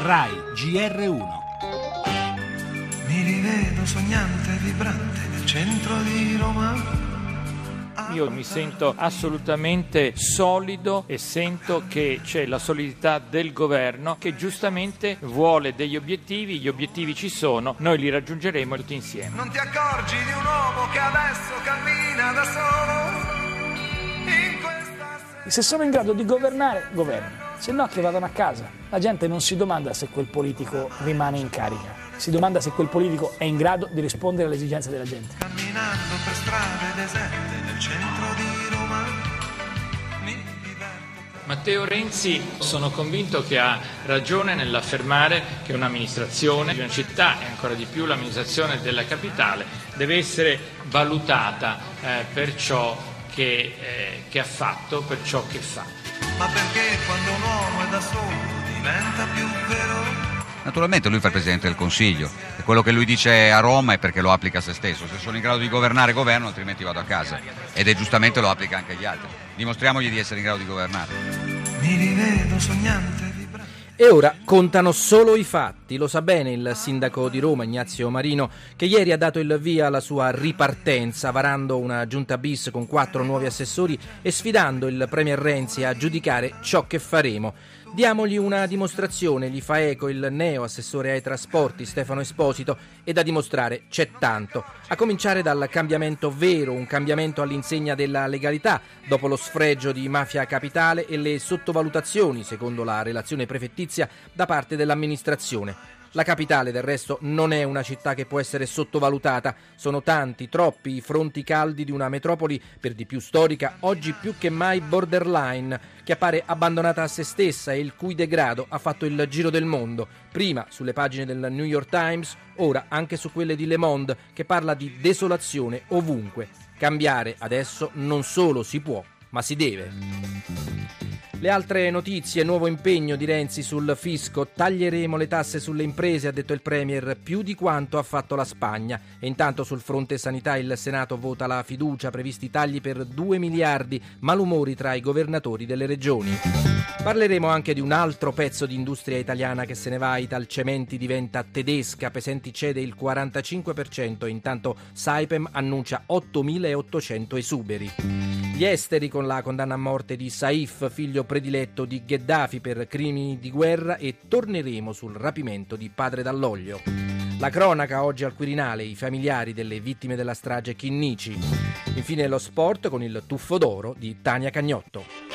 RAI GR1. Mi rivedo sognante e vibrante nel centro di Roma. Io mi sento assolutamente solido e sento che c'è la solidità del governo che giustamente vuole degli obiettivi, gli obiettivi ci sono, noi li raggiungeremo tutti insieme. Non ti accorgi di un uomo che adesso cammina da solo? In questa sera. Se sono in grado di governare, governo. Se no che vadano a casa. La gente non si domanda se quel politico rimane in carica, si domanda se quel politico è in grado di rispondere alle esigenze della gente. Camminando per strade deserte nel centro di Roma. Mi diverto. Matteo Renzi sono convinto che ha ragione nell'affermare che un'amministrazione di una città e ancora di più l'amministrazione della capitale deve essere valutata eh, per ciò che, eh, che ha fatto, per ciò che fa. Ma perché quando un uomo è da solo diventa più vero? Naturalmente lui fa il Presidente del Consiglio e quello che lui dice a Roma è perché lo applica a se stesso. Se sono in grado di governare, governo, altrimenti vado a casa. Ed è giustamente lo applica anche agli altri. Dimostriamogli di essere in grado di governare. Mi rivedo sognante e. E ora contano solo i fatti. Lo sa bene il sindaco di Roma, Ignazio Marino, che ieri ha dato il via alla sua ripartenza, varando una giunta bis con quattro nuovi assessori e sfidando il Premier Renzi a giudicare ciò che faremo. Diamogli una dimostrazione, gli fa eco il neo assessore ai trasporti Stefano Esposito e da dimostrare c'è tanto. A cominciare dal cambiamento vero, un cambiamento all'insegna della legalità, dopo lo sfregio di Mafia Capitale e le sottovalutazioni, secondo la relazione prefettizia, da parte dell'amministrazione. La capitale del resto non è una città che può essere sottovalutata, sono tanti, troppi i fronti caldi di una metropoli per di più storica, oggi più che mai borderline, che appare abbandonata a se stessa e il cui degrado ha fatto il giro del mondo, prima sulle pagine del New York Times, ora anche su quelle di Le Monde, che parla di desolazione ovunque. Cambiare adesso non solo si può, ma si deve. Le altre notizie, nuovo impegno di Renzi sul fisco, taglieremo le tasse sulle imprese, ha detto il Premier, più di quanto ha fatto la Spagna. E intanto sul fronte sanità il Senato vota la fiducia, previsti tagli per 2 miliardi, malumori tra i governatori delle regioni. Parleremo anche di un altro pezzo di industria italiana che se ne va, Italcementi diventa tedesca, Pesenti cede il 45% e intanto Saipem annuncia 8.800 esuberi. Gli esteri con la condanna a morte di Saif, figlio prediletto di Gheddafi per crimini di guerra e torneremo sul rapimento di padre Dall'Oglio. La cronaca oggi al Quirinale, i familiari delle vittime della strage Chinnici. Infine lo sport con il tuffo d'oro di Tania Cagnotto.